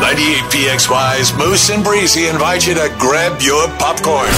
98PXY's Moose and Breezy invite you to grab your popcorn.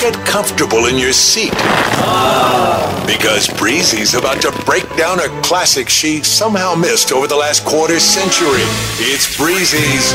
Get comfortable in your seat. Because Breezy's about to break down a classic she somehow missed over the last quarter century. It's Breezy's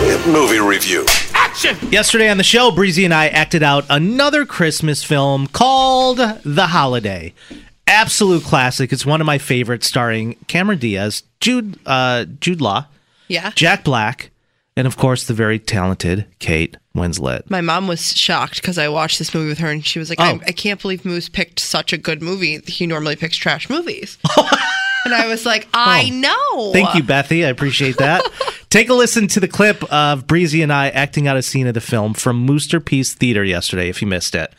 Big Movie Review. Action! Yesterday on the show, Breezy and I acted out another Christmas film called The Holiday. Absolute classic. It's one of my favorites, starring Cameron Diaz, Jude uh, Jude Law, Yeah. Jack Black, and of course the very talented Kate Winslet. My mom was shocked because I watched this movie with her, and she was like, Oh. I, "I can't believe Moose picked such a good movie. He normally picks trash movies." and I was like, "I know." Oh. Thank you, Bethy. I appreciate that. Take a listen to the clip of Breezy and I acting out a scene of the film from Moosterpiece Theater yesterday, if you missed it.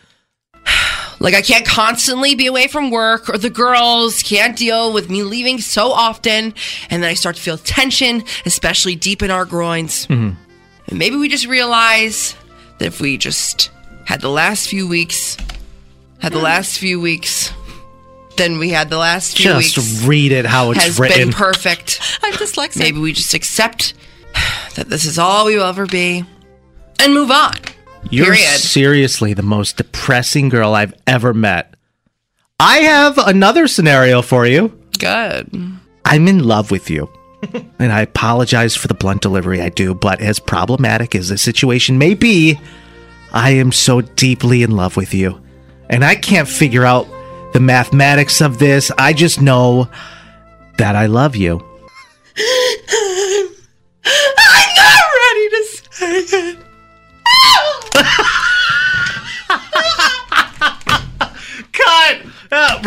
Like I can't constantly be away from work, or the girls can't deal with me leaving so often, and then I start to feel tension, especially deep in our groins. Mhm. And maybe we just realize that if we just had the last few weeks, had the last few weeks, then we had the last few Just weeks read it how it's has written. been perfect. I'm dyslexic. Maybe we just accept that this is all we will ever be and move on. You're Period. seriously the most depressing girl I've ever met. I have another scenario for you. Good. I'm in love with you. and I apologize for the blunt delivery I do, but as problematic as the situation may be, I am so deeply in love with you. And I can't figure out the mathematics of this. I just know that I love you.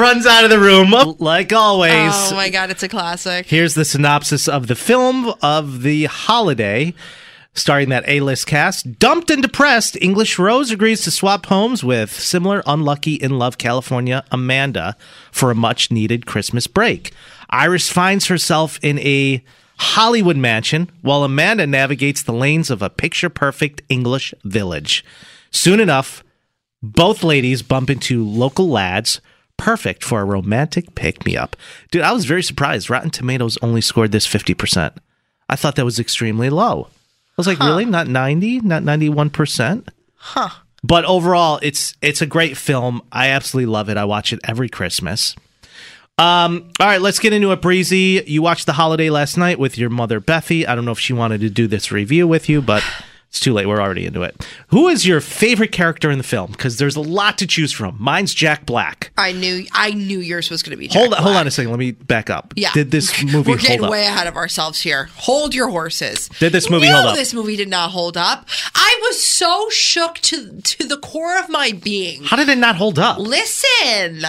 runs out of the room, like always. Oh my god, it's a classic. Here's the synopsis of the film of the holiday, starring that A-list cast. Dumped and depressed, English Rose agrees to swap homes with similar unlucky in love California Amanda for a much-needed Christmas break. Iris finds herself in a Hollywood mansion while Amanda navigates the lanes of a picture-perfect English village. Soon enough, both ladies bump into local lads, perfect for a romantic pick me up. Dude, I was very surprised. Rotten Tomatoes only scored this 50%. I thought that was extremely low. I was like, really? Not 90? Not 91%? Huh. But overall, it's it's a great film. I absolutely love it. I watch it every Christmas. Um, all right, let's get into it, Breezy. You watched the holiday last night with your mother, Bethy. I don't know if she wanted to do this review with you, but it's too late. We're already into it. Who is your favorite character in the film? Because there's a lot to choose from. Mine's Jack Black. I knew I knew yours was going to be. Jack hold on, hold on a second. Let me back up. Yeah. Did this movie hold up? We're getting way ahead of ourselves here. Hold your horses. Did this movie no, hold up? This movie did not hold up. I was so shook to to the core of my being. How did it not hold up? Listen.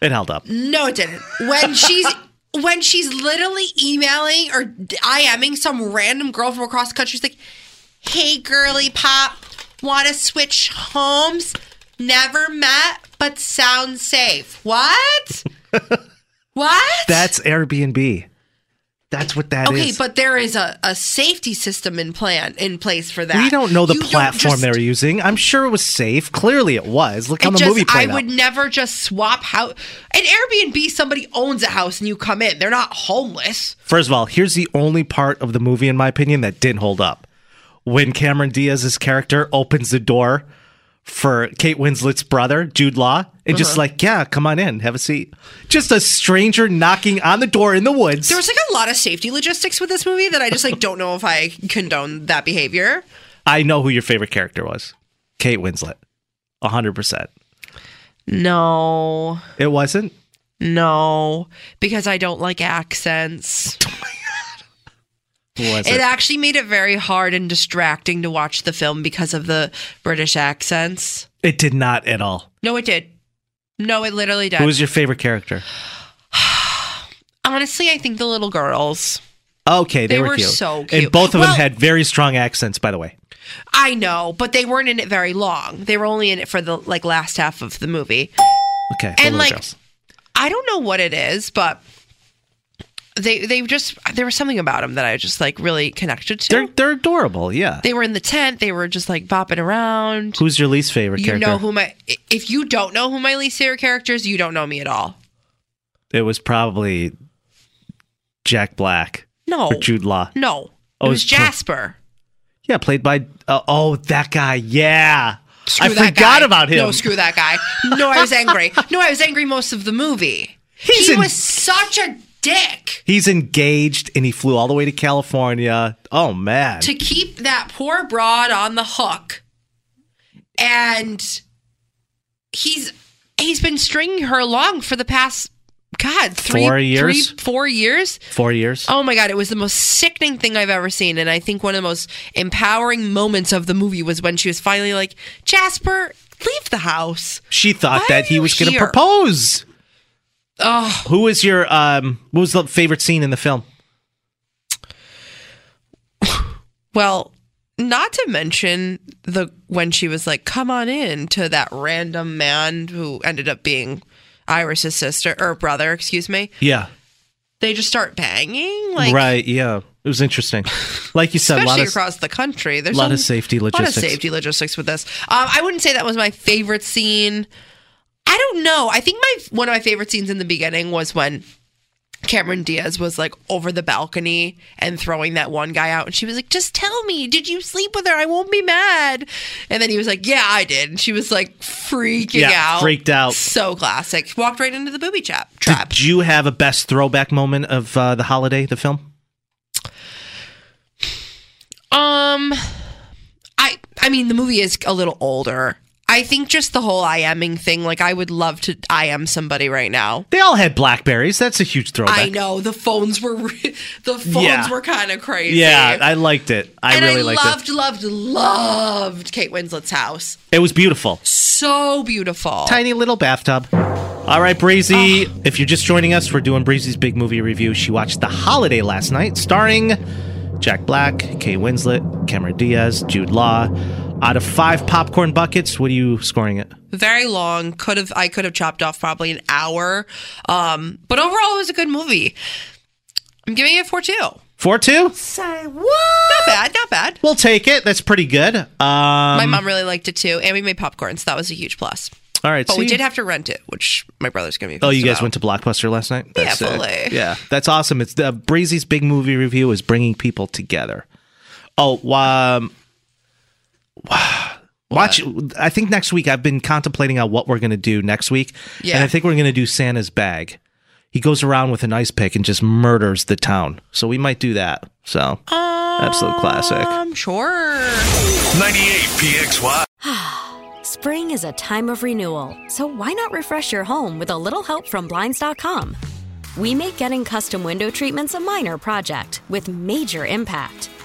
It held up. No, it didn't. When she's when she's literally emailing or IMing some random girl from across the country, she's like, "Hey, girly pop, want to switch homes? Never met, but sounds safe. What? What? That's Airbnb. That's what that is. okay, but there is a, a safety system in plan in place for that. we don't know the You platform just- they were using. I'm sure it was safe. Clearly, it was. Look how It the just, movie I played out. would never just swap house. An Airbnb, somebody owns a house and you come in. They're not homeless. First of all, here's the only part of the movie, in my opinion, that didn't hold up. When Cameron Diaz's character opens the door for Kate Winslet's brother, Jude Law, and Uh-huh. just like, yeah, come on in, have a seat. Just a stranger knocking on the door in the woods. There was like a lot of safety logistics with this movie that I just like don't know if I condone that behavior. I know who your favorite character was Kate Winslet. 100%. No, It wasn't? no, because I don't like accents. It it? actually made it very hard and distracting to watch the film because of the British accents. It did not at all. No, it did. No, it literally did. Who was your favorite character? Honestly, I think the little girls. Okay, they, They were, were cute. so And both of Well- them had very strong accents, by the way. I know, but they weren't in it very long. They were only in it for the like last half of the movie. Okay, And, like, girls. I don't know what it is, but they they just there was something about them that I just like really connected to. They're they're adorable. Yeah. they were in the tent. They were just like bopping around. Who's your least favorite You character? know who my if you don't know who my least favorite character is, you don't know me at all. it was probably Jack Black No, or Jude Law. no, Oh, it was Jasper. Yeah, played by uh, oh that guy. Yeah, Screw I forgot guy. about him. No, screw that guy. No, I was angry. No, I was angry most of the movie. He's he in- was such a dick He's engaged and he flew all the way to California. Oh man, to keep that poor broad on the hook, and he's he's been stringing her along for the past God three Four years? three, four years. four years. Oh my god, it was the most sickening thing I've ever seen. And I think one of the most empowering moments of the movie was when she was finally like, Jasper, leave the house. She thought Why that he was going to propose. Oh, Who was your um? What was the favorite scene in the film? well, not to mention the when she was like, come on in to that random man who ended up being Iris's sister or brother, excuse me. Yeah, They just start banging. Like right. Yeah, it was interesting. Like you said, a lot especially of across the country. There's a lot a of safety logistics. lot of safety logistics with this. Um, I wouldn't say that was my favorite scene. I don't know. I think my one of my favorite scenes in the beginning was when Cameron Diaz was like over the balcony and throwing that one guy out, and she was like, "Just tell me, did you sleep with her? I won't be mad." And then he was like, "Yeah, I did." And she was like freaking Yeah, out, freaked out. So classic. Walked right into the booby trap. Trap. Did you have a best throwback moment of uh, the holiday, the film? Um, I I mean the movie is a little older. I think just the whole I aming thing. Like I would love to I am somebody right now. They all had Blackberries. That's a huge throwback. I know the phones were re- the phones Yeah. were kind of crazy. Yeah, I liked it. I and really I liked loved, loved, loved Kate Winslet's house. it. It was beautiful. So beautiful. Tiny little bathtub. All right, Breezy. If you're just joining us, we're doing Breezy's big movie review. She watched The Holiday last night, starring Jack Black, Kate Winslet, Cameron Diaz, Jude Law. Out of five popcorn buckets, what are you scoring it? Very long. Could have I could have chopped off probably an hour. Um, but overall, it was a good movie. I'm giving it four two. Four two. Not bad. Not bad. We'll take it. That's pretty good. Um, My mom really liked it too, and we made popcorn, so that was a huge plus. All right. But we see? did have to rent it, which my brother's gonna be. Oh, you guys about. went to Blockbuster last night? Yeah, sick. fully. Yeah, that's awesome. It's the Breezy's big movie review is bringing people together. Oh, um, watch. I think next week I've been contemplating on what we're going to do next week, Yeah. and I think we're going to do Santa's bag. He goes around with an ice pick and just murders the town. So we might do that. So absolute classic. I'm sure. 98 PXY. Spring is a time of renewal, so why not refresh your home with a little help from Blinds.com? We make getting custom window treatments a minor project with major impact.